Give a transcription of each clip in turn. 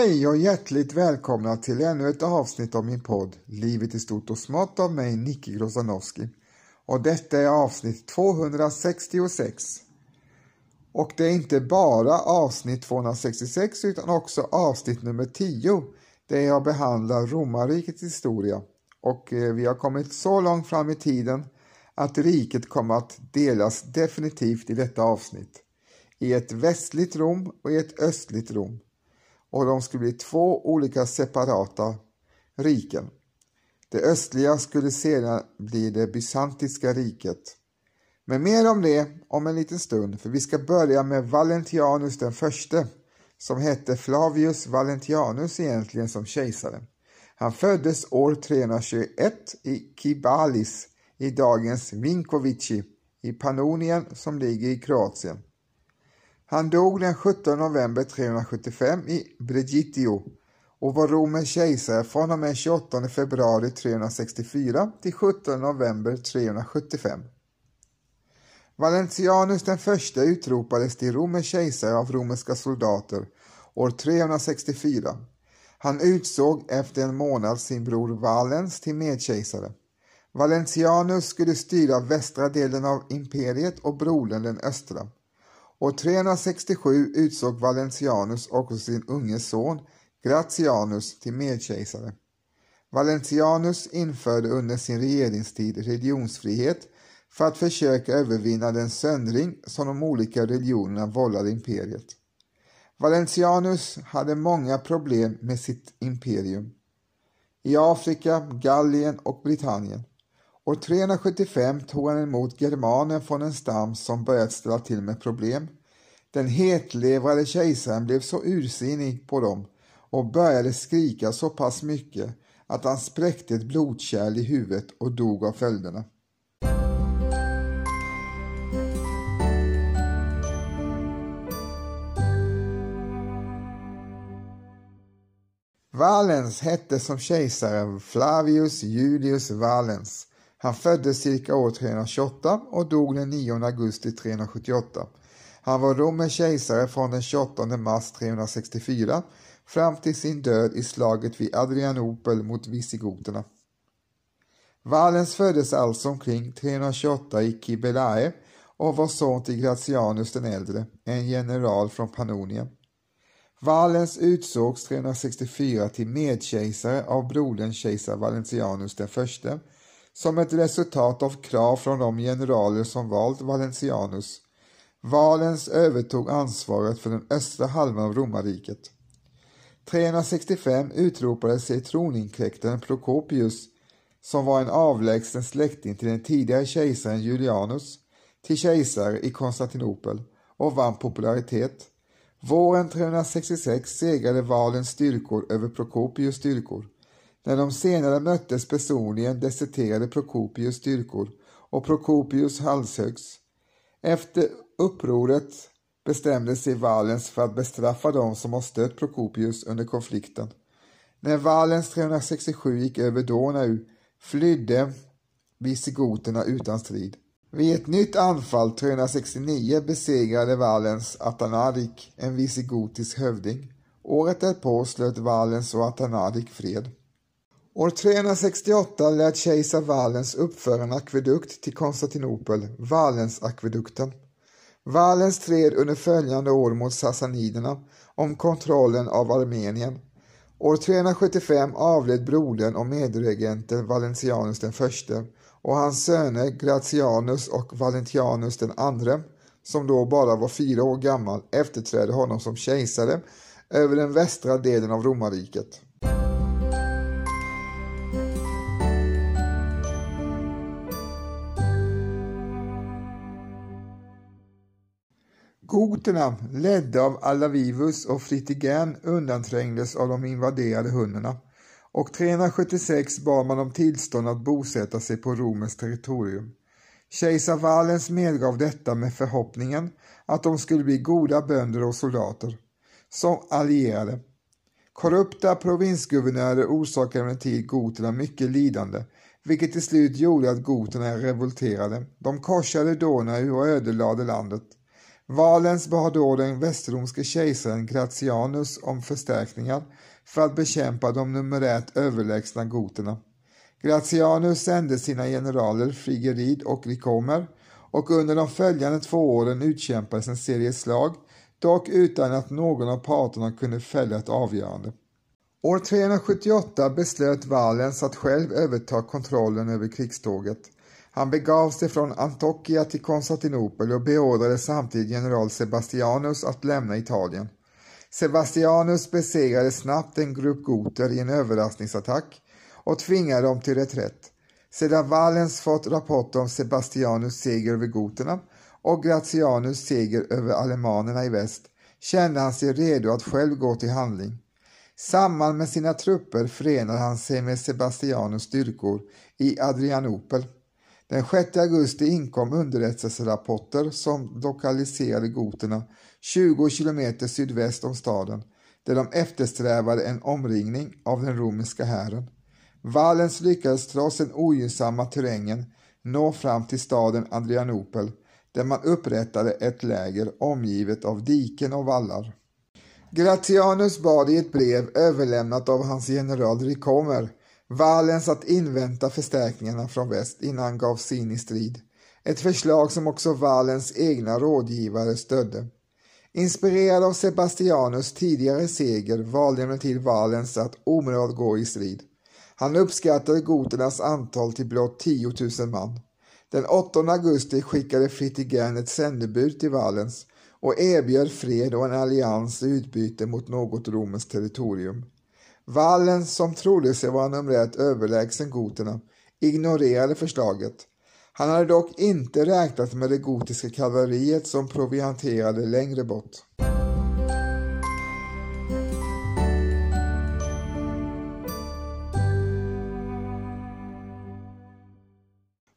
Hej och hjärtligt välkomna till ännu ett avsnitt av min podd Livet i stort och smått av mig, Nicky Grozanowski. Och detta är avsnitt 266. Och det är inte bara avsnitt 266 utan också avsnitt nummer 10 där jag behandlar romarrikets historia. Och eh, vi har kommit så långt fram i tiden att riket kommer att delas definitivt i detta avsnitt. I ett västligt Rom och i ett östligt Rom och de skulle bli två olika separata riken. Det östliga skulle sedan bli det bysantiska riket. Men mer om det om en liten stund, för vi ska börja med Valentianus den förste, som hette Flavius Valentianus egentligen som kejsare. Han föddes år 321 i Kibalis i dagens Vinkovici i Pannonien som ligger i Kroatien. Han dog den 17 november 375 i Brigittio och var Romens kejsare från och med 28 februari 364 till 17 november 375. Valentianus den första utropades till Romens kejsare av romerska soldater år 364. Han utsåg efter en månad sin bror Valens till medkejsare. Valentianus skulle styra västra delen av imperiet och brodern den östra. År 367 utsåg Valentianus också sin unge son Gratianus till medkejsare. Valentianus införde under sin regeringstid religionsfrihet för att försöka övervinna den söndring som de olika religionerna vållade imperiet. Valentianus hade många problem med sitt imperium. I Afrika, Gallien och Britannien. År 375 tog han emot germaner från en stam som börjat ställa till med problem. Den hetlevrade kejsaren blev så ursinnig på dem och började skrika så pass mycket att han spräckte ett blodkärl i huvudet och dog av följderna. Valens hette som kejsare Flavius Julius Valens. Han föddes cirka år 328 och dog den 9 augusti 378. Han var romersk kejsare från den 28 mars 364 fram till sin död i slaget vid Adrianopel mot visigoterna. Valens föddes alltså omkring 328 i Kibelae och var son till Gratianus den äldre, en general från Pannonien. Valens utsågs 364 till medkejsare av brodern kejsar Valentianus den förste som ett resultat av krav från de generaler som valt Valentianus. Valens övertog ansvaret för den östra halvan av romarriket. 365 utropade sig troninkräktaren Prokopius, som var en avlägsen släkting till den tidigare kejsaren Julianus, till kejsare i Konstantinopel och vann popularitet. Våren 366 segrade Valens styrkor över Prokopius styrkor. När de senare möttes personligen deserterade Prokopius styrkor och Prokopius halshöggs. Efter upproret bestämde sig Valens för att bestraffa dem som har stött Prokopius under konflikten. När Valens 367 gick över Donau flydde visigoterna utan strid. Vid ett nytt anfall 369 besegrade Valens Atanarik, en visigotisk hövding. Året därpå slöt Valens och Atanarik fred. År 368 lät kejsar Valens uppföra en akvedukt till Konstantinopel, Valensakvedukten. Valens stred under följande år mot sassaniderna om kontrollen av Armenien. År 375 avled brodern och medregenten Valentianus den förste och hans söner Gratianus och Valentianus den andre, som då bara var fyra år gammal, efterträdde honom som kejsare över den västra delen av romarriket. Goterna, ledda av Alavivus och Fritigern, undanträngdes av de invaderade hunnerna och 376 bad man om tillstånd att bosätta sig på Romens territorium. Kejsar Valens medgav detta med förhoppningen att de skulle bli goda bönder och soldater, som allierade. Korrupta provinsguvernörer orsakade emellertid goterna mycket lidande, vilket till slut gjorde att goterna revolterade. De korsade Donau och ödelade landet. Valens bad då den västromske kejsaren Gratianus om förstärkningar för att bekämpa de numerärt överlägsna goterna. Gratianus sände sina generaler Frigerid och Rikomer och under de följande två åren utkämpades en serie slag, dock utan att någon av parterna kunde fälla ett avgörande. År 378 beslöt Valens att själv överta kontrollen över krigståget. Han begav sig från Antokia till Konstantinopel och beordrade samtidigt general Sebastianus att lämna Italien. Sebastianus besegrade snabbt en grupp goter i en överraskningsattack och tvingade dem till reträtt. Sedan Valens fått rapport om Sebastianus seger över goterna och Gratianus seger över alemanerna i väst kände han sig redo att själv gå till handling. Samman med sina trupper förenade han sig med Sebastianus styrkor i Adrianopel. Den 6 augusti inkom underrättelserapporter som lokaliserade goterna 20 kilometer sydväst om staden, där de eftersträvade en omringning av den romerska hären. Valens lyckades trots den ogynnsamma terrängen nå fram till staden Adrianopel, där man upprättade ett läger omgivet av diken och vallar. Gratianus bad i ett brev överlämnat av hans general Rikomer Valens att invänta förstärkningarna från väst innan han gav sig in i strid. Ett förslag som också Valens egna rådgivare stödde. Inspirerad av Sebastianus tidigare seger valde emellertid Valens att omedelbart gå i strid. Han uppskattade goternas antal till blott 10 000 man. Den 8 augusti skickade Fritigern ett sändebud till Valens och erbjöd fred och en allians i utbyte mot något romerskt territorium. Wallen, som trodde sig vara numerärt överlägsen goterna, ignorerade förslaget. Han hade dock inte räknat med det gotiska kavalleriet som provianterade längre bort.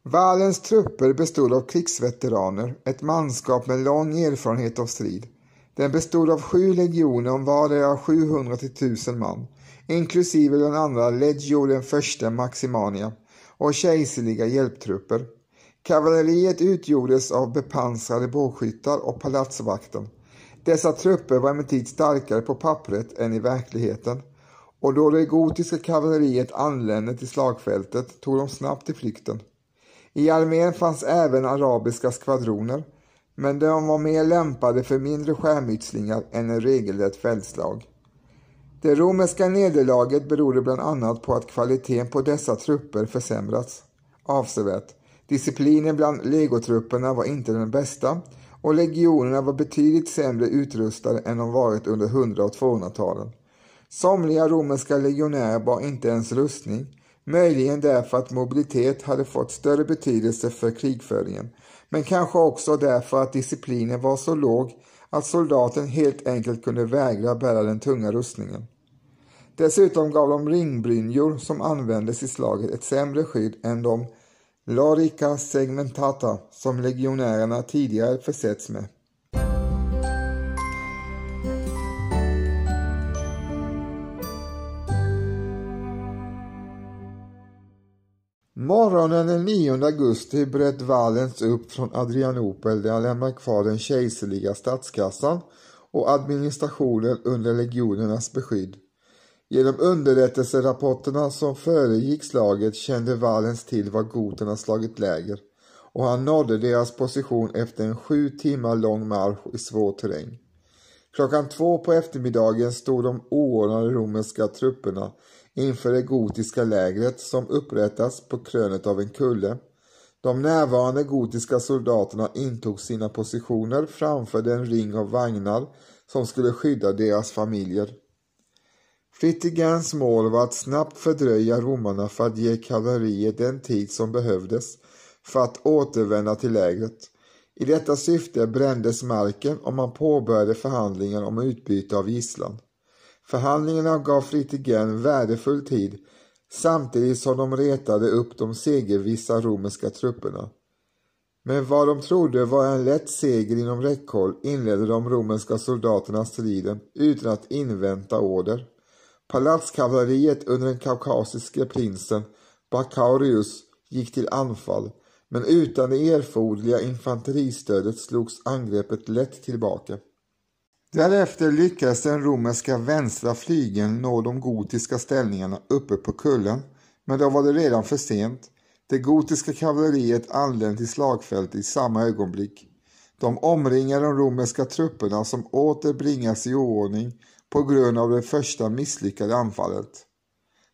Wallens trupper bestod av krigsveteraner, ett manskap med lång erfarenhet av strid. Den bestod av sju legioner om vardera 700 till 1000 man, inklusive den andra Legio den första Maximania och kejserliga hjälptrupper. Kavalleriet utgjordes av bepansrade bågskyttar och palatsvakten. Dessa trupper var emellertid starkare på pappret än i verkligheten och då det gotiska kavalleriet anlände till slagfältet tog de snabbt till flykten. I armén fanns även arabiska skvadroner, men de var mer lämpade för mindre skärmytslingar än en regelrätt fältslag. Det romerska nederlaget berodde bland annat på att kvaliteten på dessa trupper försämrats avsevärt. Disciplinen bland legotrupperna var inte den bästa och legionerna var betydligt sämre utrustade än de varit under 100 och 200-talen. Somliga romerska legionärer bar inte ens rustning Möjligen därför att mobilitet hade fått större betydelse för krigföringen, men kanske också därför att disciplinen var så låg att soldaten helt enkelt kunde vägra bära den tunga rustningen. Dessutom gav de ringbrynjor som användes i slaget ett sämre skydd än de larica segmentata som legionärerna tidigare försetts med. Morgonen den 9 augusti bröt Valens upp från Adrianopel där han lämnade kvar den kejserliga statskassan och administrationen under legionernas beskydd. Genom underrättelserapporterna som föregick slaget kände Valens till var goterna slagit läger och han nådde deras position efter en sju timmar lång marsch i svår terräng. Klockan två på eftermiddagen stod de oordnade romerska trupperna inför det gotiska lägret som upprättats på krönet av en kulle. De närvarande gotiska soldaterna intog sina positioner framför den ring av vagnar som skulle skydda deras familjer. Fritigans mål var att snabbt fördröja romarna för att ge kavalleriet den tid som behövdes för att återvända till lägret. I detta syfte brändes marken och man påbörjade förhandlingar om utbyte av gisslan. Förhandlingarna gav Fritigen värdefull tid samtidigt som de retade upp de segervissa romerska trupperna. Men vad de trodde var en lätt seger inom räckhåll inledde de romerska soldaterna striden utan att invänta order. Palatskavalleriet under den kaukasiske prinsen Bakarius gick till anfall men utan det erforderliga infanteristödet slogs angreppet lätt tillbaka. Därefter lyckades den romerska vänstra flygeln nå de gotiska ställningarna uppe på kullen, men då var det redan för sent. Det gotiska kavalleriet anlände till slagfältet i samma ögonblick. De omringade de romerska trupperna som åter bringas i oordning på grund av det första misslyckade anfallet.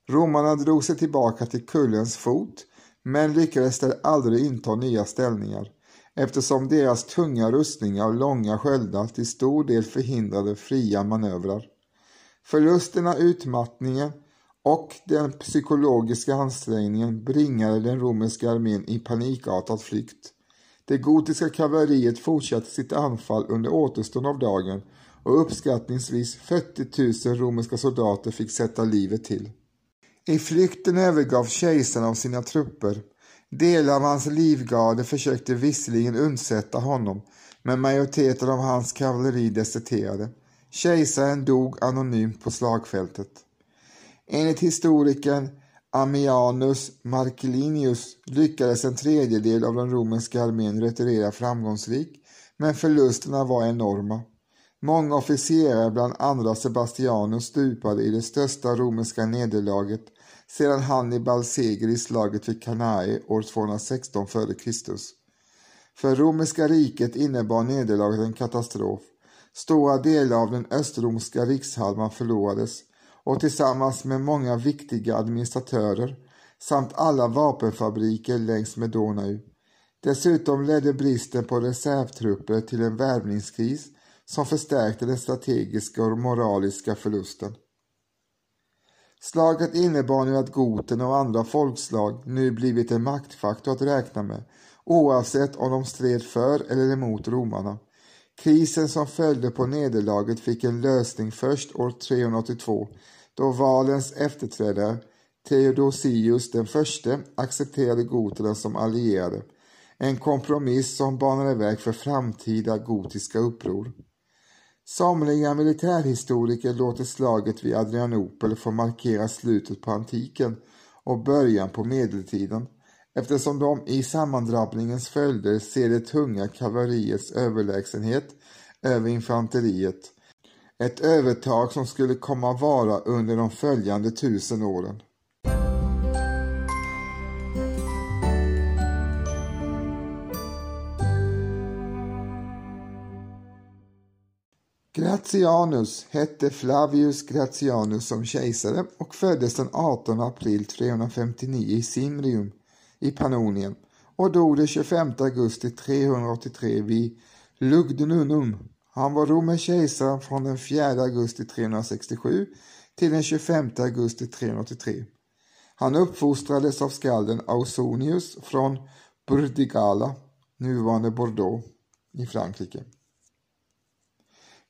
Romarna drog sig tillbaka till kullens fot men lyckades där aldrig inta nya ställningar eftersom deras tunga rustningar och långa sköldar till stor del förhindrade fria manövrar. Förlusterna, utmattningen och den psykologiska ansträngningen bringade den romerska armén i panikartad flykt. Det gotiska kavalleriet fortsatte sitt anfall under återstånd av dagen och uppskattningsvis 40 000 romerska soldater fick sätta livet till. I flykten övergav kejsaren av sina trupper. Delar av hans livgarde försökte visserligen undsätta honom, men majoriteten av hans kavalleri deserterade. Kejsaren dog anonymt på slagfältet. Enligt historikern Ammianus Marcellinius lyckades en tredjedel av den romerska armén retirera framgångsrikt, men förlusterna var enorma. Många officerare, bland andra Sebastianus, stupade i det största romerska nederlaget sedan Hannibals seger i slaget vid Cannae år 216 f.Kr. För romerska riket innebar nederlaget en katastrof. Stora delar av den östromska rikshalvan förlorades och tillsammans med många viktiga administratörer samt alla vapenfabriker längs med Donau. Dessutom ledde bristen på reservtrupper till en värvningskris som förstärkte den strategiska och moraliska förlusten. Slaget innebar nu att goten och andra folkslag nu blivit en maktfaktor att räkna med, oavsett om de stred för eller emot romarna. Krisen som följde på nederlaget fick en lösning först år 382 då valens efterträdare Theodosius den förste accepterade goterna som allierade. En kompromiss som banade väg för framtida gotiska uppror. Somliga militärhistoriker låter slaget vid Adrianopel få markera slutet på antiken och början på medeltiden eftersom de i sammandrabbningens följder ser det tunga kavalleriets överlägsenhet över infanteriet. Ett övertag som skulle komma vara under de följande tusen åren. Gratianus hette Flavius Gratianus som kejsare och föddes den 18 april 359 i Simrium i Pannonien och dog den 25 augusti 383 vid Lugdunum. Han var romersk kejsare från den 4 augusti 367 till den 25 augusti 383. Han uppfostrades av skalden Ausonius från Burdigala, nuvarande Bordeaux i Frankrike.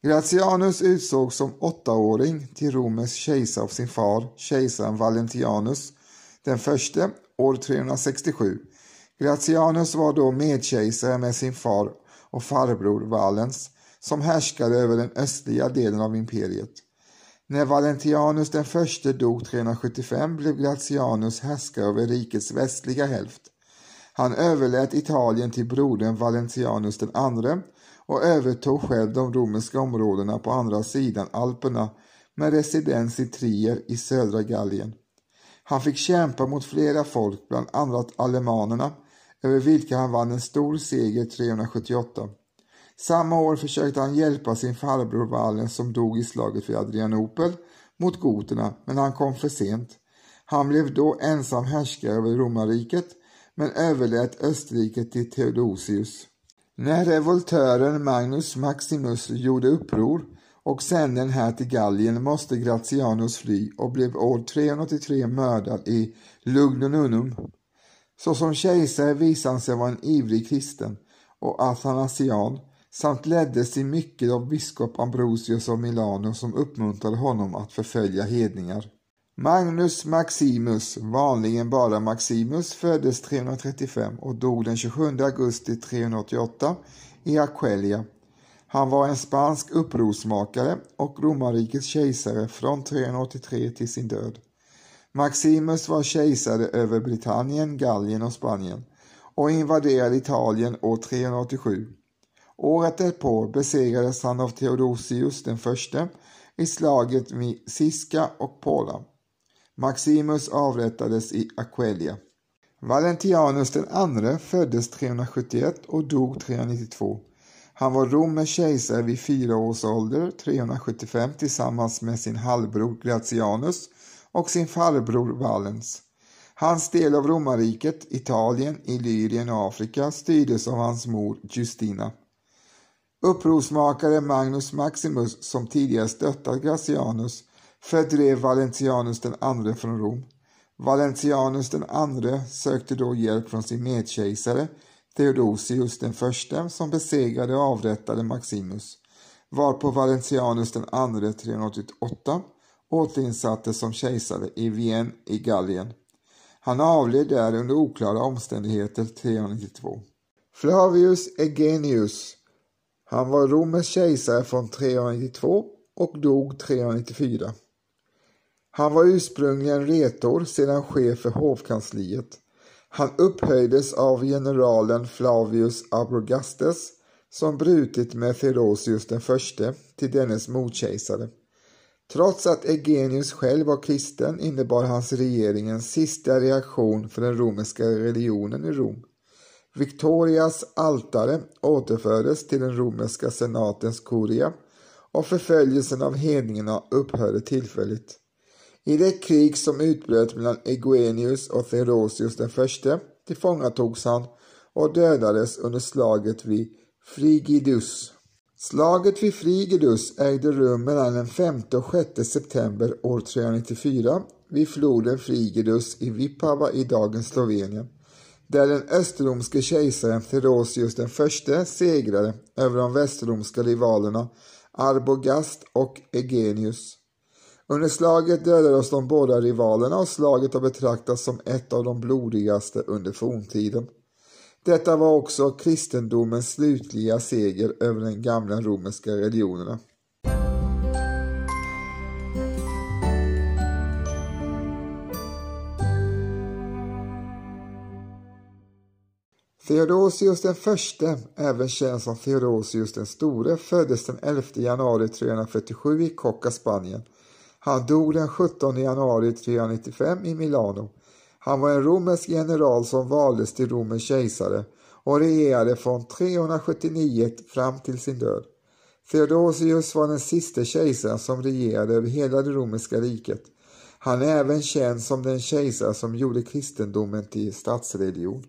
Gratianus utsågs som åttaåring till Romers kejsare av sin far, kejsaren Valentianus den förste, år 367. Gratianus var då medkejsare med sin far och farbror Valens, som härskade över den östliga delen av imperiet. När Valentianus den förste dog 375 blev Gratianus härskare över rikets västliga hälft. Han överlät Italien till brodern Valentianus den andre och övertog själv de romerska områdena på andra sidan Alperna med residens i Trier i södra Gallien. Han fick kämpa mot flera folk, bland annat alemanerna, över vilka han vann en stor seger 378. Samma år försökte han hjälpa sin farbror Valens som dog i slaget vid Adrianopel mot goterna, men han kom för sent. Han blev då ensam härskare över romarriket, men överlät Österriket till Theodosius. När revoltören Magnus Maximus gjorde uppror och sände en här till Gallien måste Gratianus fly och blev år 383 mördad i Lugnununum. Såsom kejsare visade han sig vara en ivrig kristen och atanasian samt leddes i mycket av biskop Ambrosius av Milano som uppmuntrade honom att förfölja hedningar. Magnus Maximus, vanligen bara Maximus, föddes 335 och dog den 27 augusti 388 i Aquelia. Han var en spansk upprorsmakare och romarrikets kejsare från 383 till sin död. Maximus var kejsare över Britannien, Gallien och Spanien och invaderade Italien år 387. Året därpå besegrades han av Theodosius den förste i slaget vid Siska och Pola. Maximus avrättades i Aquelia. Valentianus den andre föddes 371 och dog 392. Han var romersk kejsare vid fyra års ålder, 375, tillsammans med sin halvbror Gratianus och sin farbror Valens. Hans del av romarriket, Italien, Illyrien och Afrika, styrdes av hans mor Justina. Upprorsmakare Magnus Maximus, som tidigare stöttat Fördrev Valentianus den andre från Rom. Valentianus den andre sökte då hjälp från sin medkejsare Theodosius den förste som besegrade och avrättade Maximus, varpå Valentianus den andre 388 återinsattes som kejsare i Vienne i Gallien. Han avled där under oklara omständigheter 392. Flavius Egenius han var romersk kejsare från 392 och dog 394. Han var ursprungligen retor, sedan chef för hovkansliet. Han upphöjdes av generalen Flavius Abrogastes som brutit med Theodosius den förste till dennes motkejsare. Trots att Egenius själv var kristen innebar hans regering en sista reaktion för den romerska religionen i Rom. Victorias altare återfördes till den romerska senatens kuria och förföljelsen av hedningarna upphörde tillfälligt. I det krig som utbröt mellan Eugenius och Theodosius den förste tillfångatogs han och dödades under slaget vid Frigidus. Slaget vid Frigidus ägde rum mellan den 5 och 6 september år 394 vid floden Frigidus i Vipava i dagens Slovenien där den östromske kejsaren Theodosius den förste segrade över de västromska rivalerna Arbogast och Egenius. Under slaget dödades de båda rivalerna och slaget har betraktats som ett av de blodigaste under forntiden. Detta var också kristendomens slutliga seger över den gamla romerska religionerna. Theodosius den förste, även känd som Theodosius den store, föddes den 11 januari 347 i Kocka, Spanien. Han dog den 17 januari 395 i Milano. Han var en romersk general som valdes till Romens kejsare och regerade från 379 fram till sin död. Theodosius var den sista kejsaren som regerade över hela det romerska riket. Han är även känd som den kejsare som gjorde kristendomen till statsreligion.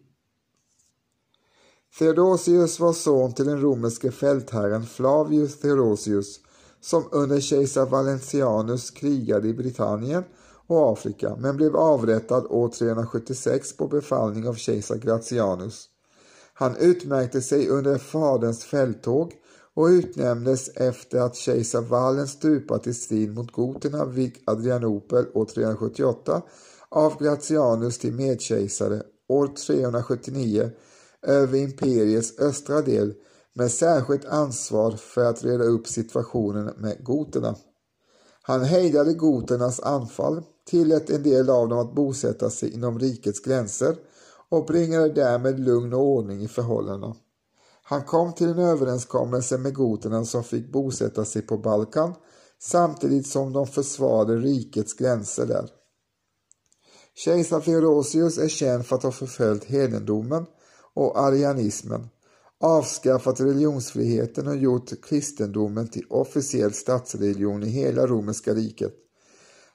Theodosius var son till den romerske fältherren Flavius Theodosius som under kejsar Valentianus krigade i Britannien och Afrika men blev avrättad år 376 på befallning av kejsar Gratianus. Han utmärkte sig under faderns fälttåg och utnämndes efter att kejsar Wallen stupat i strid mot goterna vid Adrianopel år 378 av Gratianus till medkejsare år 379 över imperiets östra del med särskilt ansvar för att reda upp situationen med goterna. Han hejdade goternas anfall, tillät en del av dem att bosätta sig inom rikets gränser och bringade därmed lugn och ordning i förhållandena. Han kom till en överenskommelse med goterna som fick bosätta sig på Balkan samtidigt som de försvarade rikets gränser där. Kejsar Theodosius är känd för att ha förföljt hedendomen och arianismen, avskaffat religionsfriheten och gjort kristendomen till officiell statsreligion i hela romerska riket.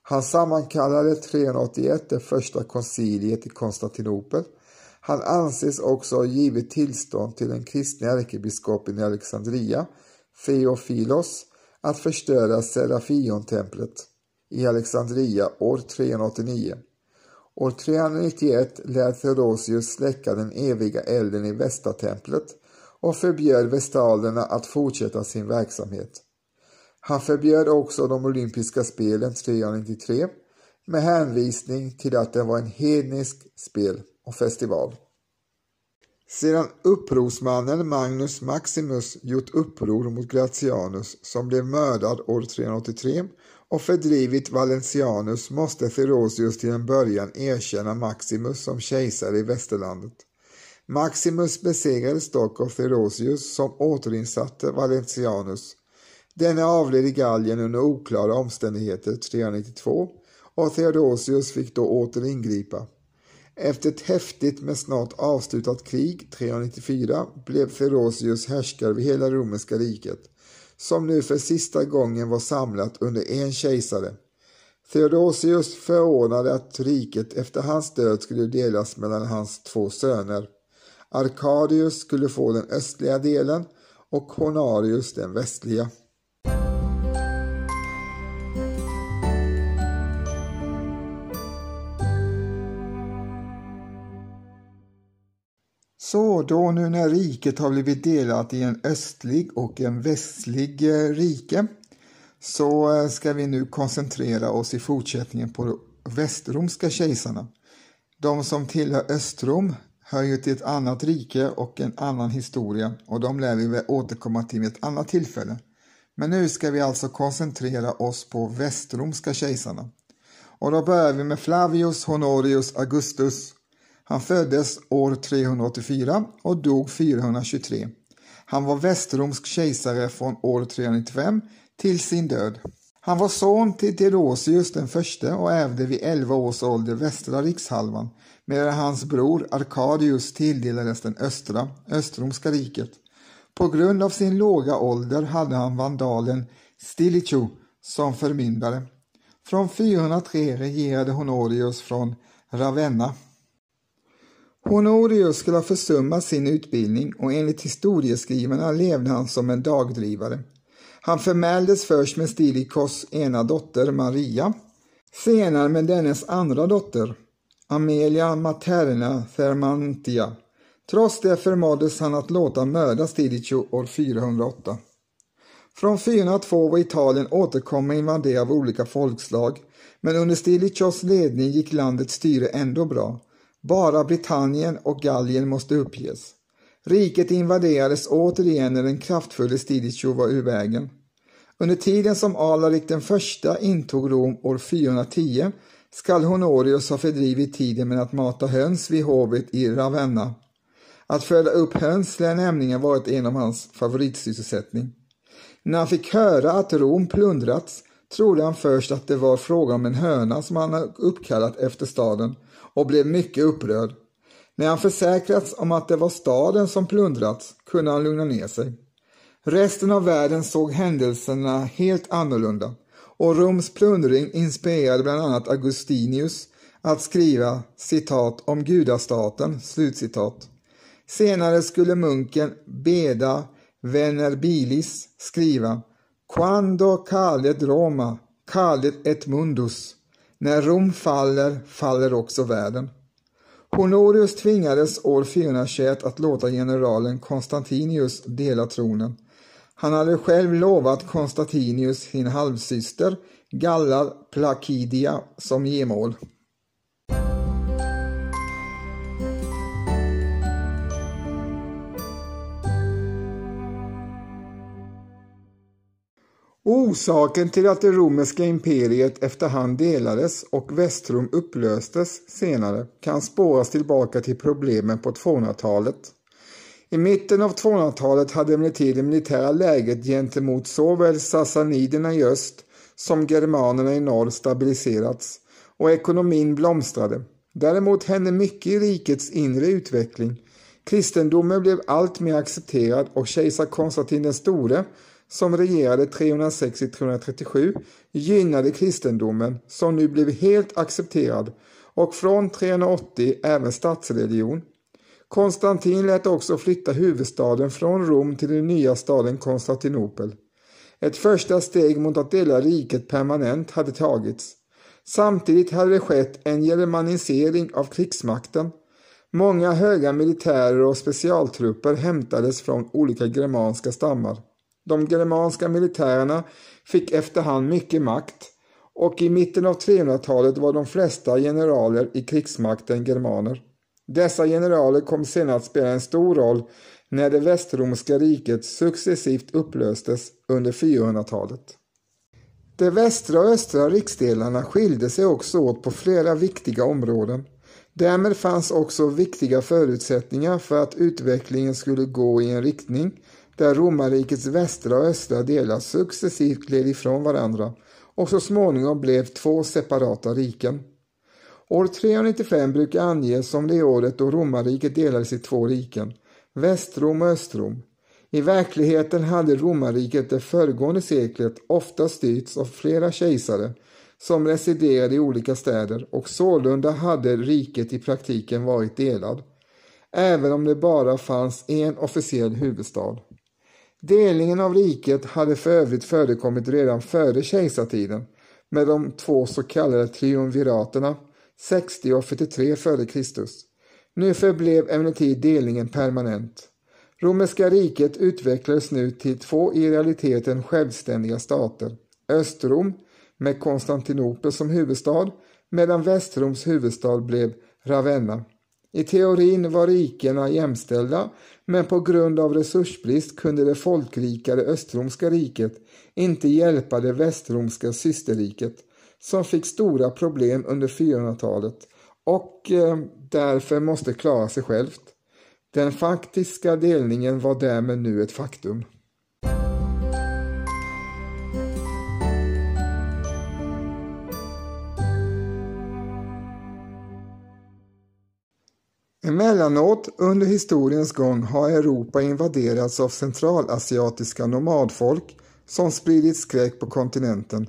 Han sammankallade 381 det första konciliet i Konstantinopel. Han anses också ha givit tillstånd till den kristne ärkebiskopen i Alexandria, Feofilos, att förstöra Serafiontemplet i Alexandria år 389. År 391 lät Theodosius släcka den eviga elden i Vestatemplet och förbjöd vestalerna att fortsätta sin verksamhet. Han förbjöd också de olympiska spelen 393 med hänvisning till att det var en hednisk spel och festival. Sedan upprorsmannen Magnus Maximus gjort uppror mot Gratianus som blev mördad år 383 och fördrivit Valentianus måste Theodosius till en början erkänna Maximus som kejsare i västerlandet. Maximus besegrades dock av Theodosius som återinsatte Valentianus. Denne avled i Gallien under oklara omständigheter 392 och Theodosius fick då åter ingripa. Efter ett häftigt men snart avslutat krig 394 blev Theodosius härskare vid hela romerska riket, som nu för sista gången var samlat under en kejsare. Theodosius förordnade att riket efter hans död skulle delas mellan hans två söner. Arkadius skulle få den östliga delen och Honarius den västliga. Så då nu när riket har blivit delat i en östlig och en västlig eh, rike så eh, ska vi nu koncentrera oss i fortsättningen på de västromska kejsarna. De som tillhör Östrom hör ju till ett annat rike och en annan historia och de lär vi väl återkomma till vid ett annat tillfälle. Men nu ska vi alltså koncentrera oss på västromska kejsarna. Och då börjar vi med Flavius Honorius Augustus. Han föddes år 384 och dog 423. Han var västromsk kejsare från år 395 till sin död. Han var son till Theodosius den förste och ärvde vid 11 års ålder västra rikshalvan medan hans bror Arkadius tilldelades den östra, Östromska riket. På grund av sin låga ålder hade han vandalen Stilicho som förmyndare. Från 403 regerade Honorius från Ravenna. Honorius skulle ha försummat sin utbildning och enligt historieskrivarna levde han som en dagdrivare. Han förmäldes först med Stilikos ena dotter Maria, senare med dennes andra dotter Amelia Materna Thermantia. Trots det förmåddes han att låta mörda Stilicho år 408. Från 402 var Italien återkommande invaderad av olika folkslag, men under Stilichos ledning gick landets styre ändå bra. Bara Britannien och Gallien måste uppges. Riket invaderades återigen när den kraftfulla Stilicho var ur vägen. Under tiden som Alarik den första intog Rom år 410 skall Honorius ha fördrivit tiden med att mata höns vid hovet i Ravenna. Att föda upp höns lär nämligen varit en av hans favoritsysselsättning. När han fick höra att Rom plundrats trodde han först att det var fråga om en höna som han uppkallat efter staden och blev mycket upprörd. När han försäkrats om att det var staden som plundrats kunde han lugna ner sig. Resten av världen såg händelserna helt annorlunda och Roms plundring inspirerade bland annat Augustinius att skriva citat om gudastaten, slutcitat. Senare skulle munken Beda Venerbilis skriva Quando calet Roma, calet et mundus. När Rom faller, faller också världen. Honorius tvingades år 421 att låta generalen Konstantinius dela tronen. Han hade själv lovat Konstantinius sin halvsyster Galla Placidia som gemål. Orsaken till att det romerska imperiet efterhand delades och Västrom upplöstes senare kan spåras tillbaka till problemen på 200-talet. I mitten av 200-talet hade emellertid det militära läget gentemot såväl sassaniderna i öst som germanerna i norr stabiliserats och ekonomin blomstrade. Däremot hände mycket i rikets inre utveckling. Kristendomen blev allt mer accepterad och kejsar Konstantin den store, som regerade 360-337, gynnade kristendomen, som nu blev helt accepterad, och från 380 även statsreligion. Konstantin lät också flytta huvudstaden från Rom till den nya staden Konstantinopel. Ett första steg mot att dela riket permanent hade tagits. Samtidigt hade det skett en germanisering av krigsmakten. Många höga militärer och specialtrupper hämtades från olika germanska stammar. De germanska militärerna fick efterhand mycket makt och i mitten av 300-talet var de flesta generaler i krigsmakten germaner. Dessa generaler kom senare att spela en stor roll när det västromska riket successivt upplöstes under 400-talet. De västra och östra riksdelarna skilde sig också åt på flera viktiga områden. Därmed fanns också viktiga förutsättningar för att utvecklingen skulle gå i en riktning där romarrikets västra och östra delar successivt gled ifrån varandra och så småningom blev två separata riken. År 395 brukar anges som det året då romarriket delades i två riken, Västrom och Östrom. I verkligheten hade romarriket det föregående seklet ofta styrts av flera kejsare som residerade i olika städer och sålunda hade riket i praktiken varit delad, även om det bara fanns en officiell huvudstad. Delningen av riket hade för övrigt förekommit redan före kejsartiden med de två så kallade triumviraterna 60 och 43 f.Kr. Nu förblev emellertid delningen permanent. Romerska riket utvecklades nu till två i realiteten självständiga stater. Östrom med Konstantinopel som huvudstad medan Västroms huvudstad blev Ravenna. I teorin var rikena jämställda men på grund av resursbrist kunde det folkrikare Östromska riket inte hjälpa det västromska systerriket som fick stora problem under 400-talet och eh, därför måste klara sig självt. Den faktiska delningen var därmed nu ett faktum. Emellanåt under historiens gång har Europa invaderats av centralasiatiska nomadfolk som spridit skräck på kontinenten.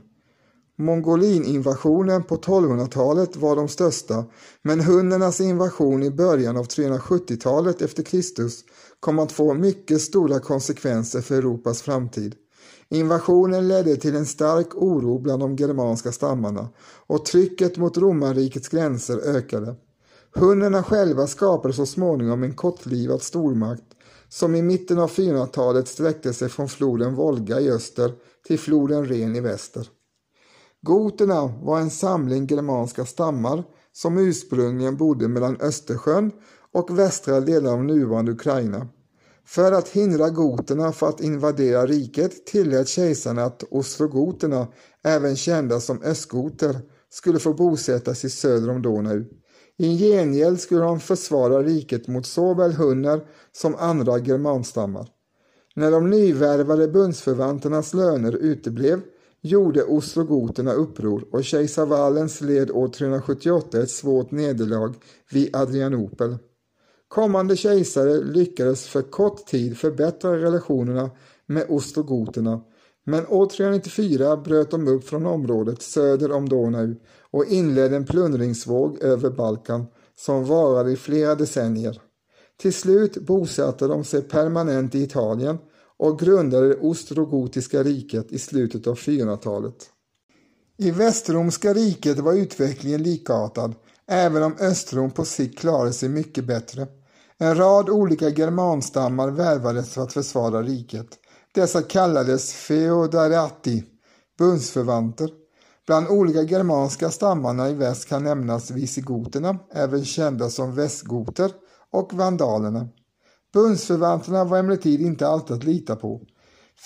Mongolininvasionen på 1200-talet var de största, men hunnernas invasion i början av 370-talet efter Kristus kom att få mycket stora konsekvenser för Europas framtid. Invasionen ledde till en stark oro bland de germanska stammarna och trycket mot romarrikets gränser ökade. Hunnerna själva skapade så småningom en kortlivad stormakt som i mitten av 400-talet sträckte sig från floden Volga i öster till floden Ren i väster. Goterna var en samling germanska stammar som ursprungligen bodde mellan Östersjön och västra delar av nuvarande Ukraina. För att hindra goterna för att invadera riket tillät kejsarna att ostrogoterna, även kända som östgoter, skulle få bosätta sig söder om Donau. I gengäld skulle de försvara riket mot såväl hunner som andra germanstammar. När de nyvärvade bundsförvanternas löner uteblev gjorde ostrogoterna uppror och kejsar Valens led år 378 ett svårt nederlag vid Adrianopel. Kommande kejsare lyckades för kort tid förbättra relationerna med ostrogoterna men år 394 bröt de upp från området söder om Donau och inledde en plundringsvåg över Balkan som varade i flera decennier. Till slut bosatte de sig permanent i Italien och grundade det ostrogotiska riket i slutet av 400-talet. I Västromska riket var utvecklingen likartad, även om Östrom på sikt klarade sig mycket bättre. En rad olika germanstammar värvades för att försvara riket. Dessa kallades feodarati, bundsförvanter. Bland olika germanska stammarna i väst kan nämnas visigoterna, även kända som västgoter, och vandalerna. Bundsförvanterna var emellertid inte alltid att lita på.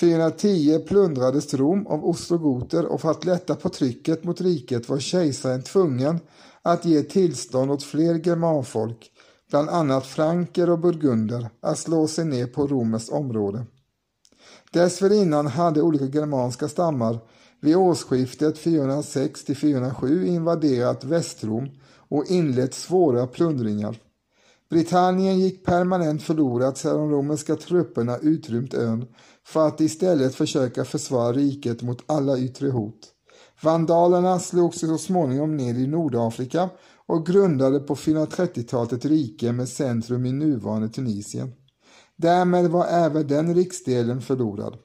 410 plundrades Rom av ostrogoter och för att lätta på trycket mot riket var kejsaren tvungen att ge tillstånd åt fler germanfolk, bland annat franker och burgunder, att slå sig ner på Romers område. Dessförinnan hade olika germanska stammar vid årsskiftet 406-407 invaderat Västrom och inlett svåra plundringar. Britannien gick permanent förlorat sedan de romerska trupperna utrymt ön för att istället försöka försvara riket mot alla yttre hot. Vandalerna slog sig så småningom ner i Nordafrika och grundade på 430-talet ett rike med centrum i nuvarande Tunisien. Därmed var även den riksdelen förlorad.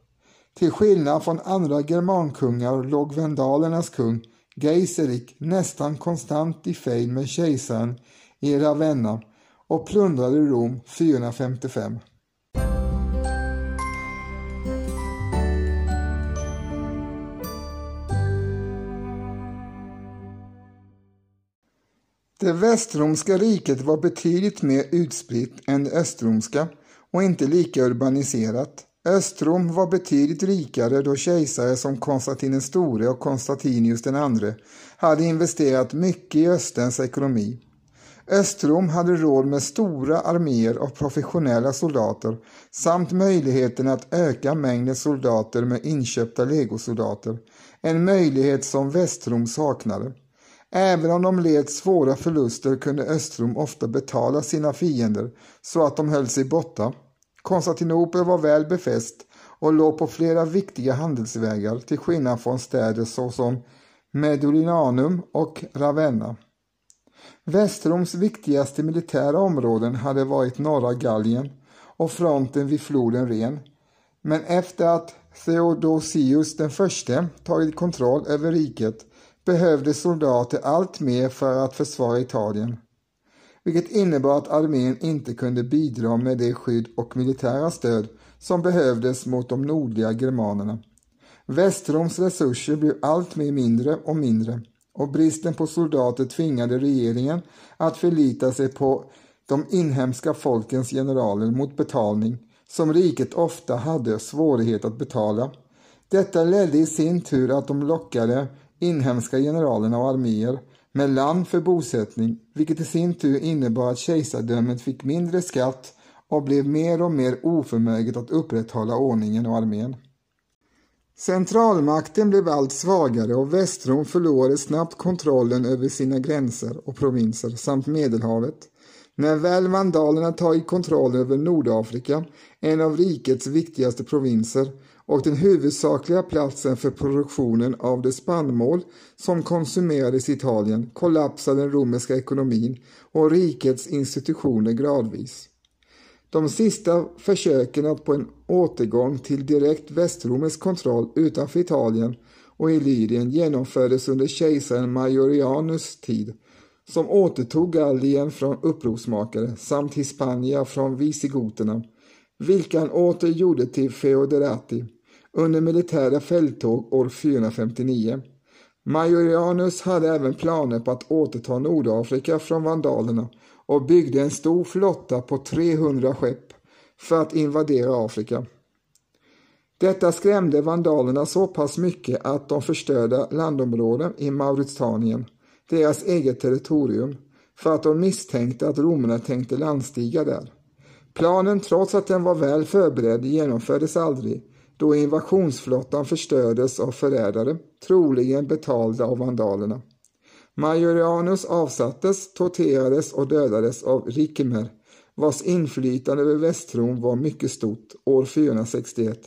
Till skillnad från andra germankungar låg vandalernas kung Geiserik nästan konstant i fejd med kejsaren i Ravenna och plundrade Rom 455. Det västromska riket var betydligt mer utspritt än det östromska och inte lika urbaniserat. Östrom var betydligt rikare då kejsare som Konstantin den store och Konstantinius den andre hade investerat mycket i östens ekonomi. Östrom hade råd med stora arméer av professionella soldater samt möjligheten att öka mängden soldater med inköpta legosoldater, en möjlighet som Västrom saknade. Även om de led svåra förluster kunde Östrom ofta betala sina fiender så att de höll sig borta. Konstantinopel var väl befäst och låg på flera viktiga handelsvägar till skillnad från städer såsom Medulinanum och Ravenna. Västroms viktigaste militära områden hade varit norra Gallien och fronten vid floden Ren. Men efter att Theodosius den förste tagit kontroll över riket behövde soldater allt mer för att försvara Italien, vilket innebar att armén inte kunde bidra med det skydd och militära stöd som behövdes mot de nordliga germanerna. Västroms resurser blev allt mer mindre och mindre och bristen på soldater tvingade regeringen att förlita sig på de inhemska folkens generaler mot betalning som riket ofta hade svårighet att betala. Detta ledde i sin tur att de lockade inhemska generalerna och arméer med land för bosättning, vilket i sin tur innebar att kejsardömet fick mindre skatt och blev mer och mer oförmöget att upprätthålla ordningen och armén. Centralmakten blev allt svagare och Västrom förlorade snabbt kontrollen över sina gränser och provinser samt Medelhavet. När väl vandalerna tagit kontroll över Nordafrika, en av rikets viktigaste provinser och den huvudsakliga platsen för produktionen av det spannmål som konsumerades i Italien, kollapsade den romerska ekonomin och rikets institutioner gradvis. De sista försöken att på en återgång till direkt västromersk kontroll utanför Italien och Illyrien genomfördes under kejsaren Majorianus tid, som återtog Gallien från upprorsmakare samt Hispania från visigoterna, vilka han åter gjorde till feoderati under militära fälttåg år 459. Majorianus hade även planer på att återta Nordafrika från vandalerna och byggde en stor flotta på 300 skepp för att invadera Afrika. Detta skrämde vandalerna så pass mycket att de förstörde landområden i Mauritanien, deras eget territorium, för att de misstänkte att romarna tänkte landstiga där. Planen, trots att den var väl förberedd, genomfördes aldrig då invasionsflottan förstördes av förrädare, troligen betalda av vandalerna. Majorianus avsattes, torterades och dödades av Rikimer vars inflytande över Västrom var mycket stort år 461,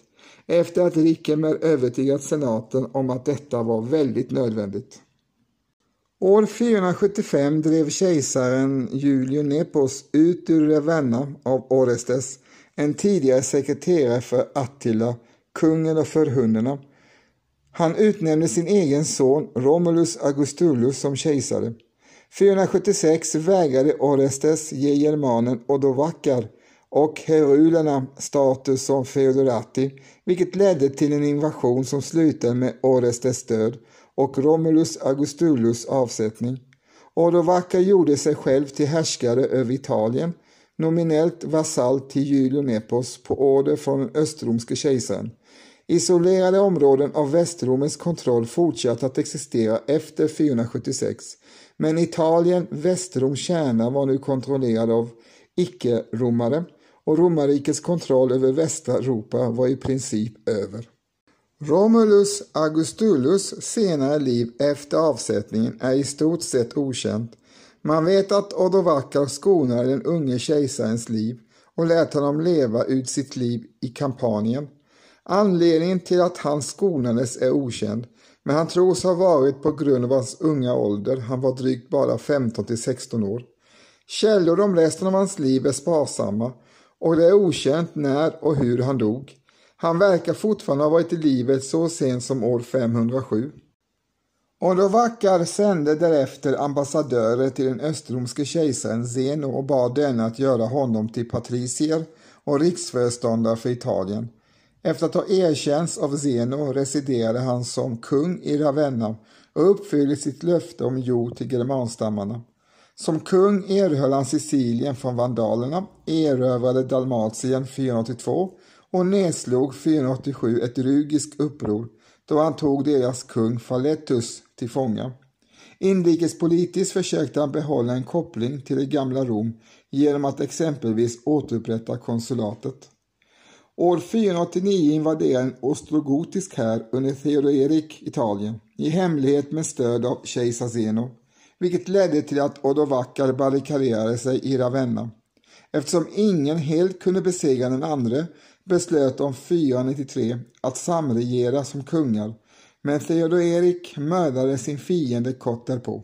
efter att Rikimer övertygat senaten om att detta var väldigt nödvändigt. År 475 drev kejsaren Julio Nepos ut ur Ravenna av Orestes, en tidigare sekreterare för Attila, kungen och förhundarna, han utnämnde sin egen son Romulus Augustulus som kejsare. 476 vägrade Orestes ge germanen Odovacar och herulerna status som feodorati, vilket ledde till en invasion som slutade med Orestes död och Romulus Augustulus avsättning. Odovacar gjorde sig själv till härskare över Italien, nominellt vasall till Julio Nepos på order från den östromske kejsaren. Isolerade områden av västromersk kontroll fortsatte att existera efter 476, men Italien, Västroms kärna, var nu kontrollerad av icke-romare och romarrikets kontroll över västra Europa var i princip över. Romulus Augustulus senare liv efter avsättningen är i stort sett okänt. Man vet att Odovacar skonade den unge kejsarens liv och lät honom leva ut sitt liv i Kampanien Anledningen till att han skonades är okänd, men han tros ha varit på grund av hans unga ålder, han var drygt bara 15 till 16 år. Källor om resten av hans liv är sparsamma och det är okänt när och hur han dog. Han verkar fortfarande ha varit i livet så sent som år 507. Odovacar sände därefter ambassadörer till den östromske kejsaren Zeno och bad denne att göra honom till patricier och riksföreståndare för Italien. Efter att ha erkänts av Zeno residerade han som kung i Ravenna och uppfyllde sitt löfte om jord till germanstammarna. Som kung erhöll han Sicilien från vandalerna, erövrade Dalmatien 482 och nedslog 487 ett rugiskt uppror då han tog deras kung Falettus till fånga. Inrikespolitiskt försökte han behålla en koppling till det gamla Rom genom att exempelvis återupprätta konsulatet. År 489 invaderade en ostrogotisk här under Theodorik Italien i hemlighet med stöd av kejsar Zeno, vilket ledde till att Odovacar barrikaderade sig i Ravenna. Eftersom ingen helt kunde besegra den andre beslöt de 493 att samregera som kungar, men Theodorik mördade sin fiende kort därpå.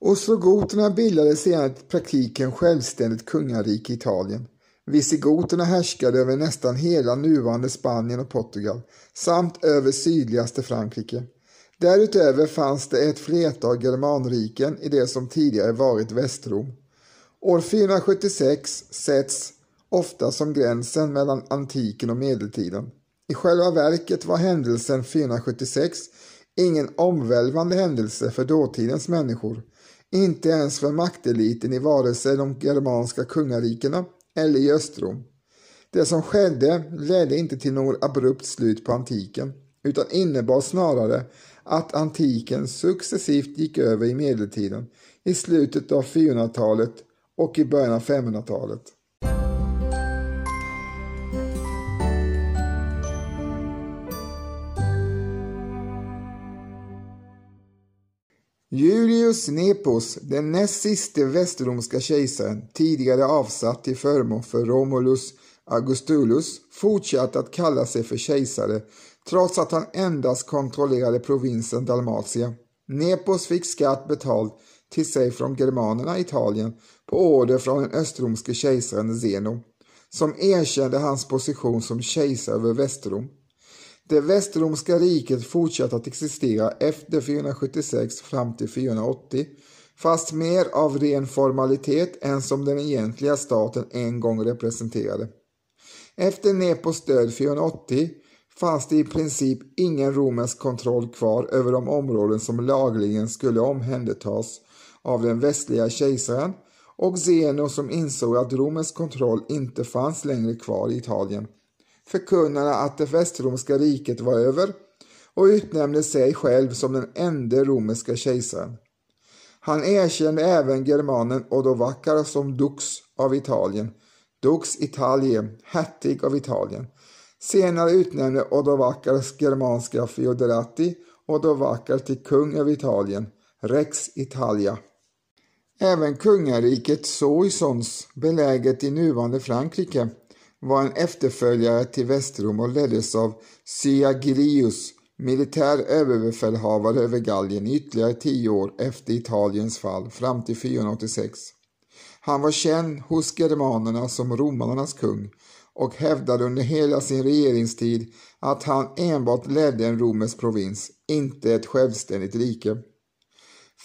Ostrogoterna bildade sedan i praktiken självständigt kungarike i Italien. Visigoterna härskade över nästan hela nuvarande Spanien och Portugal samt över sydligaste Frankrike. Därutöver fanns det ett flertal germanriken i det som tidigare varit Västrom. År 476 sätts ofta som gränsen mellan antiken och medeltiden. I själva verket var händelsen 476 ingen omvälvande händelse för dåtidens människor, inte ens för makteliten i vare sig de germanska kungarikena eller i Östrom. Det som skedde ledde inte till något abrupt slut på antiken, utan innebar snarare att antiken successivt gick över i medeltiden i slutet av 400-talet och i början av 500-talet. Julius Nepos, den näst siste västromska kejsaren, tidigare avsatt till förmån för Romulus Augustulus, fortsatte att kalla sig för kejsare trots att han endast kontrollerade provinsen Dalmatia. Nepos fick skatt betald till sig från germanerna i Italien på order från den östromske kejsaren Zeno, som erkände hans position som kejsare över Västrom. Det västromska riket fortsatte att existera efter 476 fram till 480, fast mer av ren formalitet än som den egentliga staten en gång representerade. Efter Nepos död 480 fanns det i princip ingen romersk kontroll kvar över de områden som lagligen skulle omhändertas av den västliga kejsaren och Zeno som insåg att romersk kontroll inte fanns längre kvar i Italien förkunnade att det västromska riket var över och utnämnde sig själv som den enda romerska kejsaren. Han erkände även germanen Odovacar som dux av Italien, dux Italien, hertig av Italien. Senare utnämnde Odovacars germanska Fioderati Odovacar till kung över Italien, Rex Italia. Även kungariket Soissons, beläget i nuvarande Frankrike, var en efterföljare till Västrom och leddes av Syagrius, militär överbefälhavare över Gallien i ytterligare tio år efter Italiens fall fram till 486. Han var känd hos germanerna som romarnas kung och hävdade under hela sin regeringstid att han enbart ledde en romersk provins, inte ett självständigt rike.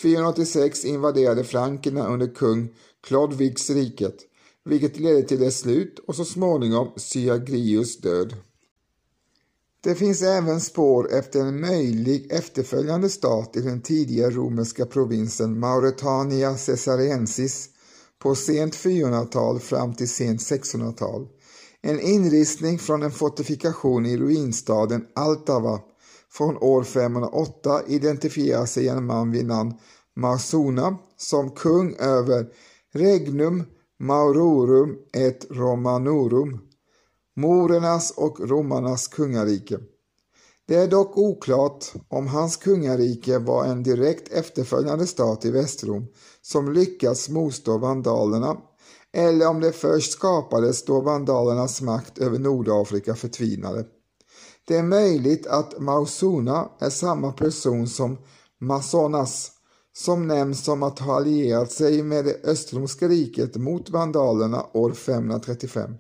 486 invaderade frankerna under kung Klodvigs riket vilket ledde till dess slut och så småningom Syagrius död. Det finns även spår efter en möjlig efterföljande stat i den tidiga romerska provinsen Mauretania Caesarensis på sent 400-tal fram till sent 1600-tal. En inristning från en fortifikation i ruinstaden Altava från år 508 identifierar sig en man vid namn Marsona som kung över Regnum Maurorum et Romanorum, morernas och romarnas kungarike. Det är dock oklart om hans kungarike var en direkt efterföljande stat i Västrom som lyckats motstå vandalerna eller om det först skapades då vandalernas makt över Nordafrika förtvinade. Det är möjligt att Mausuna är samma person som Masonas som nämns som att ha allierat sig med det östromska riket mot vandalerna år 535.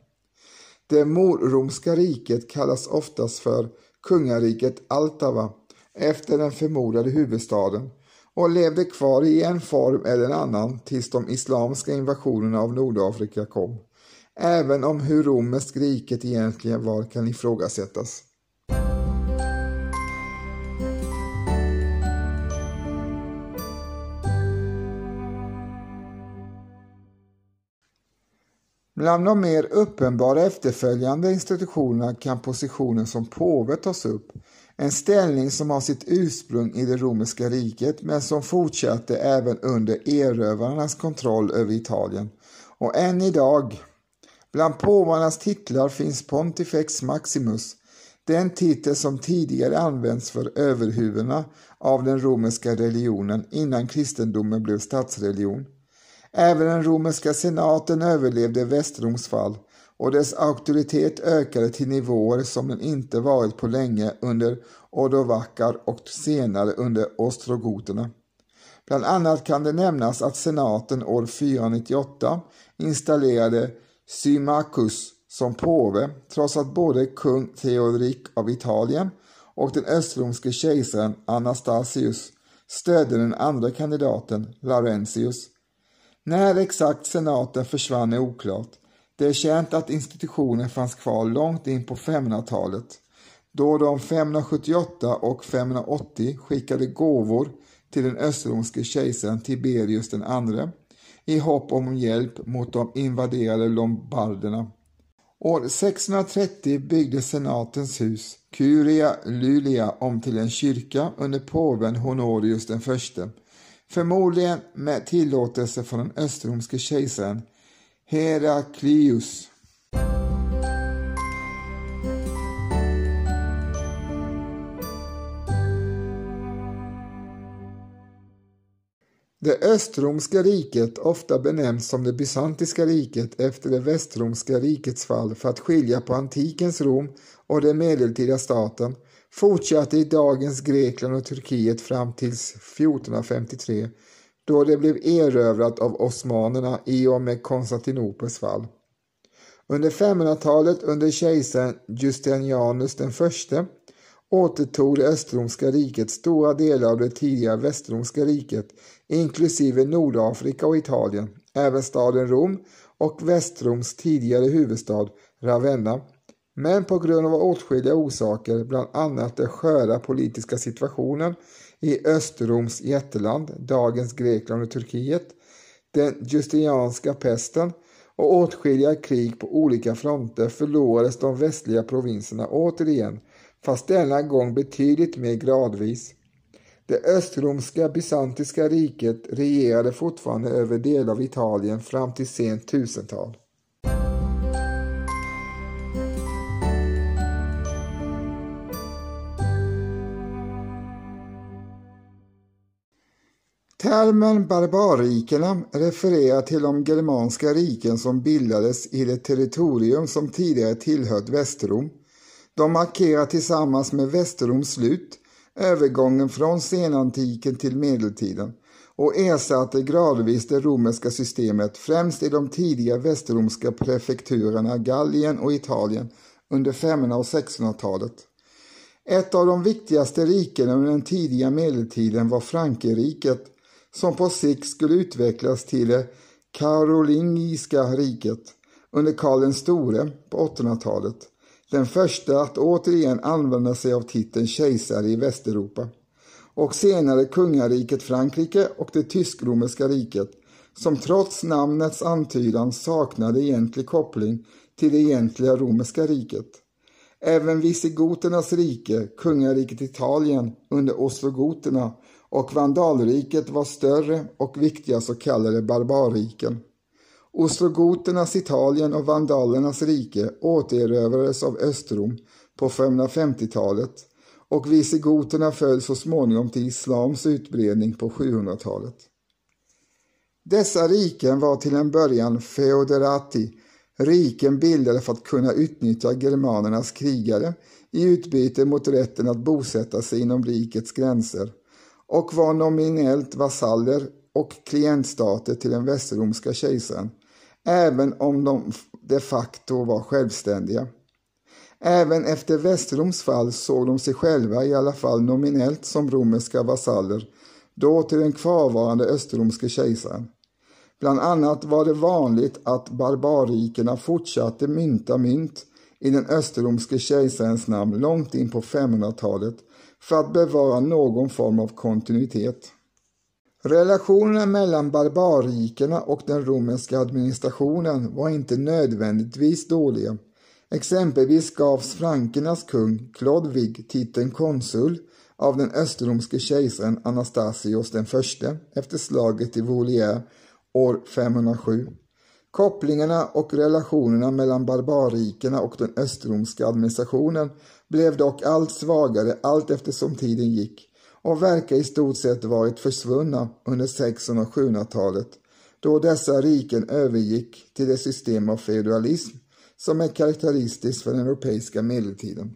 Det morromska riket kallas oftast för kungariket Altava efter den förmodade huvudstaden och levde kvar i en form eller en annan tills de islamska invasionerna av Nordafrika kom, även om hur romerskt riket egentligen var kan ifrågasättas. Bland de mer uppenbara efterföljande institutionerna kan positionen som påve tas upp, en ställning som har sitt ursprung i det romerska riket men som fortsatte även under erövrarnas kontroll över Italien. Och än idag, bland påvarnas titlar finns Pontifex Maximus, den titel som tidigare använts för överhuvudena av den romerska religionen innan kristendomen blev statsreligion. Även den romerska senaten överlevde Västroms fall och dess auktoritet ökade till nivåer som den inte varit på länge under Ordovakar och senare under ostrogoterna. Bland annat kan det nämnas att senaten år 498 installerade Symmachus som påve trots att både kung Theodorik av Italien och den östromske kejsaren Anastasius stödde den andra kandidaten, Laurentius. När exakt senaten försvann är oklart. Det är känt att institutionen fanns kvar långt in på 500-talet då de 578 och 580 skickade gåvor till den östromske kejsaren Tiberius II i hopp om hjälp mot de invaderade lombarderna. År 630 byggde senatens hus, Curia Lulia, om till en kyrka under påven Honorius den förste, förmodligen med tillåtelse från den östromske kejsaren Heraklius. Det östromska riket, ofta benämns som det bysantiska riket efter det västromska rikets fall för att skilja på antikens Rom och den medeltida staten, fortsatte i dagens Grekland och Turkiet fram till 1453 då det blev erövrat av osmanerna i och med Konstantinopels fall. Under 500-talet under kejsaren Justinianus den förste återtog det östromska riket stora delar av det tidigare västromska riket inklusive Nordafrika och Italien, även staden Rom och Västroms tidigare huvudstad Ravenna. Men på grund av åtskilliga orsaker, bland annat den sköra politiska situationen i Östroms jätteland, dagens Grekland och Turkiet, den justinianska pesten och åtskilliga krig på olika fronter förlorades de västliga provinserna återigen, fast denna gång betydligt mer gradvis. Det östromska bysantiska riket regerade fortfarande över delar av Italien fram till sent 1000-tal. Termen barbarrikena refererar till de germanska riken som bildades i det territorium som tidigare tillhört Västrom. De markerar tillsammans med Västroms slut övergången från senantiken till medeltiden och ersatte gradvis det romerska systemet främst i de tidiga västromska prefekturerna Gallien och Italien under 500 och 1600-talet. Ett av de viktigaste rikena under den tidiga medeltiden var Frankerriket som på sikt skulle utvecklas till det karolingiska riket under Karl den store på 800-talet den första att återigen använda sig av titeln kejsare i Västeuropa och senare kungariket Frankrike och det tysk-romerska riket som trots namnets antydan saknade egentlig koppling till det egentliga romerska riket. Även visigoternas rike, kungariket Italien under ostrogoterna och vandalriket var större och viktiga så kallade barbarriken. Ostrogoternas Italien och vandalernas rike återerövrades av Östrom på 550-talet och visigoterna föll så småningom till islams utbredning på 700-talet. Dessa riken var till en början feoderati, riken bildade för att kunna utnyttja germanernas krigare i utbyte mot rätten att bosätta sig inom rikets gränser och var nominellt vasaller och klientstater till den västromska kejsaren även om de de facto var självständiga. Även efter Västroms fall såg de sig själva i alla fall nominellt som romerska vasaller, då till den kvarvarande österromske kejsaren. Bland annat var det vanligt att barbarrikerna fortsatte mynta mynt i den österromske kejsarens namn långt in på 500-talet för att bevara någon form av kontinuitet. Relationerna mellan barbarrikerna och den romerska administrationen var inte nödvändigtvis dåliga, Exempelvis gavs frankernas kung Klodvig titeln konsul av den österromske kejsaren Anastasios den förste efter slaget i Volière år 507. Kopplingarna och relationerna mellan barbarrikena och den österromska administrationen blev dock allt svagare allt eftersom tiden gick och verkar i stort sett varit försvunna under 600 och 700-talet då dessa riken övergick till det system av feudalism som är karaktäristiskt för den europeiska medeltiden.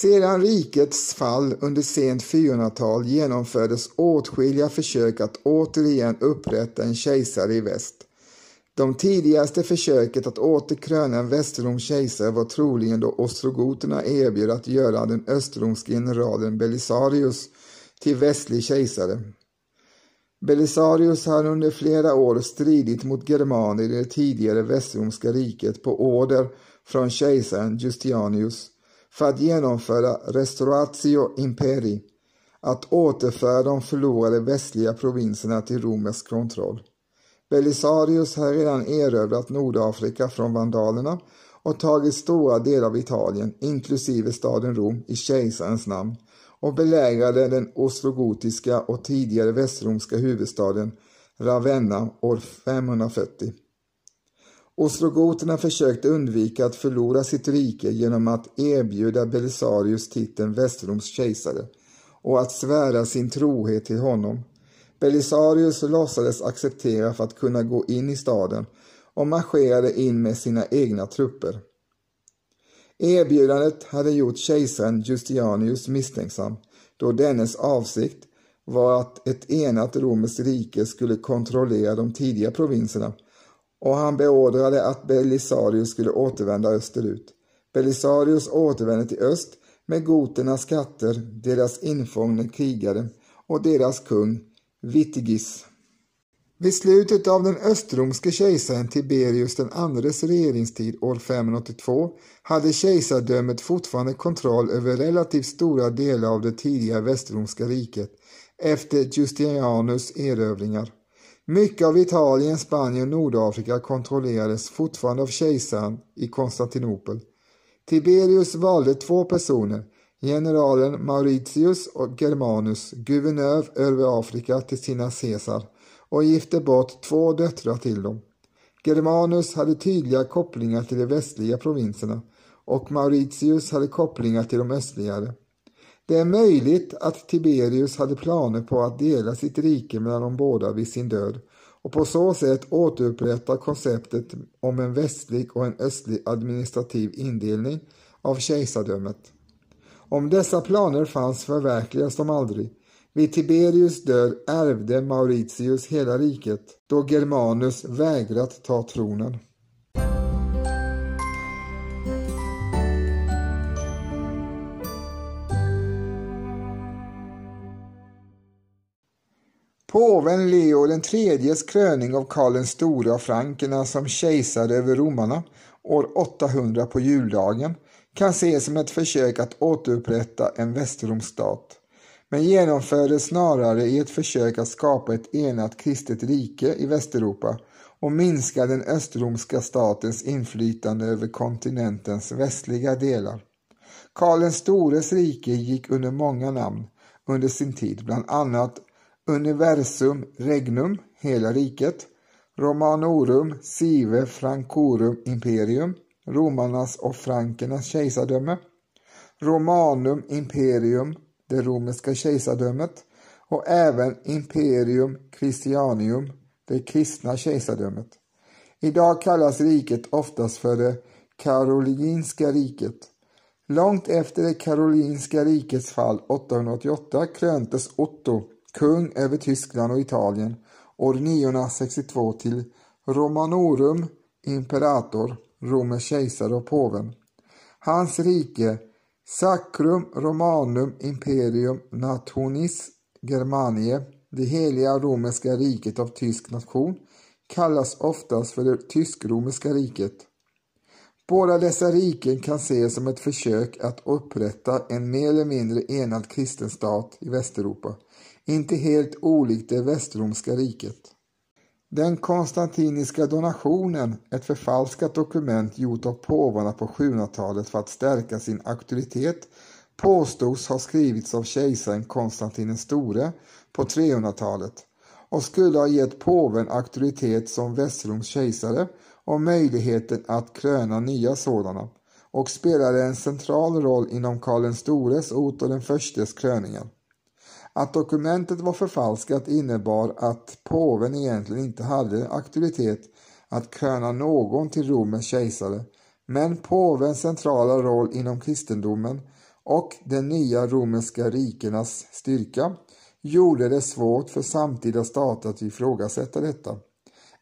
Sedan rikets fall under sent 400-tal genomfördes åtskilliga försök att återigen upprätta en kejsare i väst. De tidigaste försöket att återkröna en västerromsk kejsare var troligen då ostrogoterna erbjöd att göra den österromske generalen Belisarius till västlig kejsare. Belisarius hade under flera år stridit mot germaner i det tidigare västromska riket på order från kejsaren Justianius för att genomföra Restauratio Imperi, att återföra de förlorade västliga provinserna till romersk kontroll. Belisarius hade redan erövrat Nordafrika från vandalerna och tagit stora delar av Italien, inklusive staden Rom, i kejsarens namn och belägrade den ostrogotiska och tidigare västromska huvudstaden Ravenna år 540. Ostrogoterna försökte undvika att förlora sitt rike genom att erbjuda Belisarius titeln Västroms kejsare och att svära sin trohet till honom. Belisarius låtsades acceptera för att kunna gå in i staden och marscherade in med sina egna trupper. Erbjudandet hade gjort kejsaren Justianius misstänksam då dennes avsikt var att ett enat romerskt rike skulle kontrollera de tidiga provinserna och han beordrade att Belisarius skulle återvända österut. Belisarius återvände till öst med goternas skatter, deras infångne krigare och deras kung Vitigis. Vid slutet av den östromske kejsaren Tiberius den andres regeringstid år 582 hade kejsardömet fortfarande kontroll över relativt stora delar av det tidiga västromska riket efter Justinianus erövringar. Mycket av Italien, Spanien och Nordafrika kontrollerades fortfarande av kejsaren i Konstantinopel. Tiberius valde två personer, generalen Mauritius och Germanus, guvernör över Afrika till sina Caesar och gifte bort två döttrar till dem. Germanus hade tydliga kopplingar till de västliga provinserna och Mauritius hade kopplingar till de östligare. Det är möjligt att Tiberius hade planer på att dela sitt rike mellan de båda vid sin död och på så sätt återupprätta konceptet om en västlig och en östlig administrativ indelning av kejsardömet. Om dessa planer fanns förverkligas de aldrig. Vid Tiberius död ärvde Mauritius hela riket då Germanus vägrat ta tronen. Påven Leo den tredjes kröning av Karl den store av frankerna som kejsare över romarna år 800 på juldagen kan ses som ett försök att återupprätta en västerromsstat, men genomfördes snarare i ett försök att skapa ett enat kristet rike i Västeuropa och minska den östromska statens inflytande över kontinentens västliga delar. Karl den stores rike gick under många namn under sin tid, bland annat Universum Regnum, hela riket, Romanorum Sive Francorum Imperium, romarnas och frankernas kejsardöme, Romanum Imperium, det romerska kejsardömet och även Imperium Christianium, det kristna kejsardömet. Idag kallas riket oftast för det karolinska riket. Långt efter det karolinska rikets fall 888 kröntes Otto kung över Tyskland och Italien år 962 till Romanorum Imperator, Romers kejsare och påven. Hans rike, Sacrum Romanum Imperium Natonis Germanie, det heliga romerska riket av tysk nation, kallas oftast för det tysk-romerska riket. Båda dessa riken kan ses som ett försök att upprätta en mer eller mindre enad kristen stat i Västeuropa, inte helt olikt det västromska riket. Den konstantiniska donationen, ett förfalskat dokument gjort av påvarna på 700-talet för att stärka sin auktoritet, påstods ha skrivits av kejsaren Konstantin den store på 300-talet och skulle ha gett påven auktoritet som Västroms kejsare och möjligheten att kröna nya sådana och spelade en central roll inom Karl den stores och Otto den förstes kröningar. Att dokumentet var förfalskat innebar att påven egentligen inte hade auktoritet att kröna någon till Romens kejsare, men påvens centrala roll inom kristendomen och de nya romerska rikenas styrka gjorde det svårt för samtida stater att ifrågasätta detta,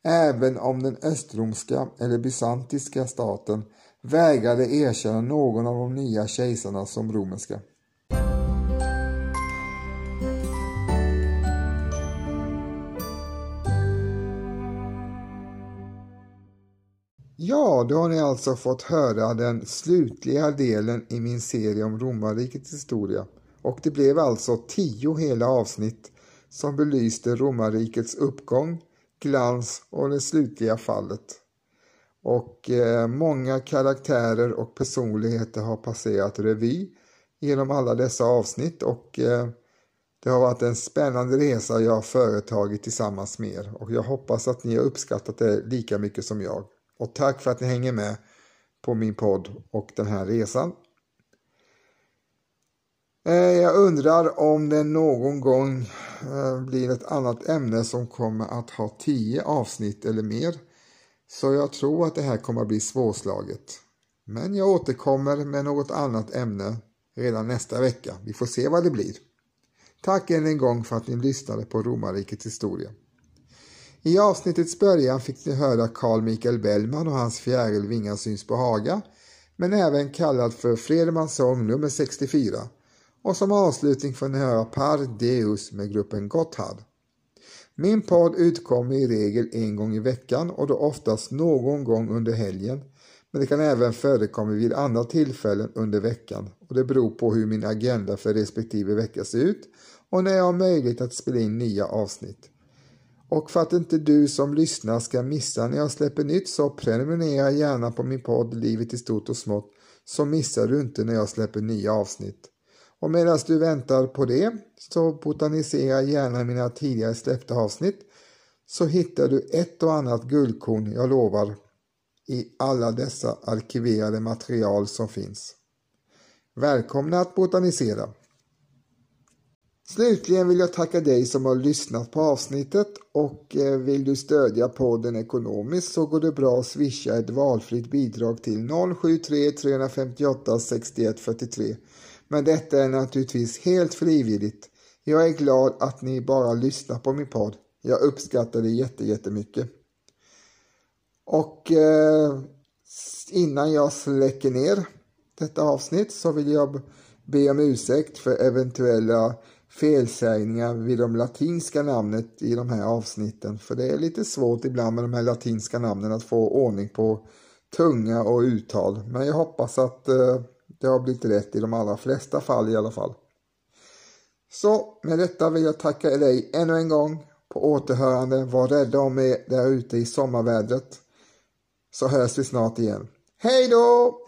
även om den östromska eller bysantiska staten vägrade erkänna någon av de nya kejsarna som romerska. Ja, då har ni alltså fått höra den slutliga delen i min serie om romarrikets historia. Och det blev alltså tio hela avsnitt som belyste romarrikets uppgång, glans och det slutliga fallet. Och eh, många karaktärer och personligheter har passerat revy genom alla dessa avsnitt och eh, det har varit en spännande resa jag har företagit tillsammans med er och jag hoppas att ni har uppskattat det lika mycket som jag. Och tack för att ni hänger med på min podd och den här resan. Eh, jag undrar om det någon gång eh, blir ett annat ämne som kommer att ha tio avsnitt eller mer. Så jag tror att det här kommer att bli svårslaget. Men jag återkommer med något annat ämne redan nästa vecka. Vi får se vad det blir. Tack än en gång för att ni lyssnade på Romarrikets historia. I avsnittets början fick ni höra Carl Michael Bellman och hans fjäril Vingar syns på Haga, men även kallad för Fredmans sång nummer 64. Och som avslutning får ni höra Par Deus med gruppen Gotthard. Min podd utkommer i regel en gång i veckan och då oftast någon gång under helgen. Men det kan även förekomma vid andra tillfällen under veckan och det beror på hur min agenda för respektive vecka ser ut och när jag har möjlighet att spela in nya avsnitt. Och för att inte du som lyssnar ska missa när jag släpper nytt så prenumerera gärna på min podd Livet i stort och smått så missar du inte när jag släpper nya avsnitt. Och medan du väntar på det så botanisera gärna mina tidigare släppta avsnitt så hittar du ett och annat guldkorn, jag lovar, i alla dessa arkiverade material som finns. Välkomna att botanisera! Slutligen vill jag tacka dig som har lyssnat på avsnittet och eh, vill du stödja podden ekonomiskt så går det bra att swisha ett valfritt bidrag till 073 358 61 43. Men detta är naturligtvis helt frivilligt. Jag är glad att ni bara lyssnar på min podd. Jag uppskattar det jättemycket. Och eh, innan jag släcker ner detta avsnitt så vill jag be om ursäkt för eventuella felsägningar vid de latinska namnet i de här avsnitten. För det är lite svårt ibland med de här latinska namnen att få ordning på tunga och uttal. Men jag hoppas att eh, det har blivit rätt i de allra flesta fall i alla fall. Så med detta vill jag tacka dig ännu en gång på återhörande. Var rädda om er där ute i sommarvädret. Så hörs vi snart igen. Hej då!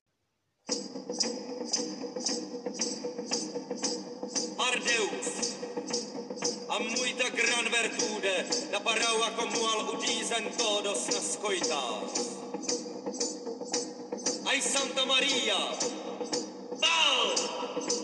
zaparau a komu al udízen todos nas coitaos. Aj Santa Maria, Pau!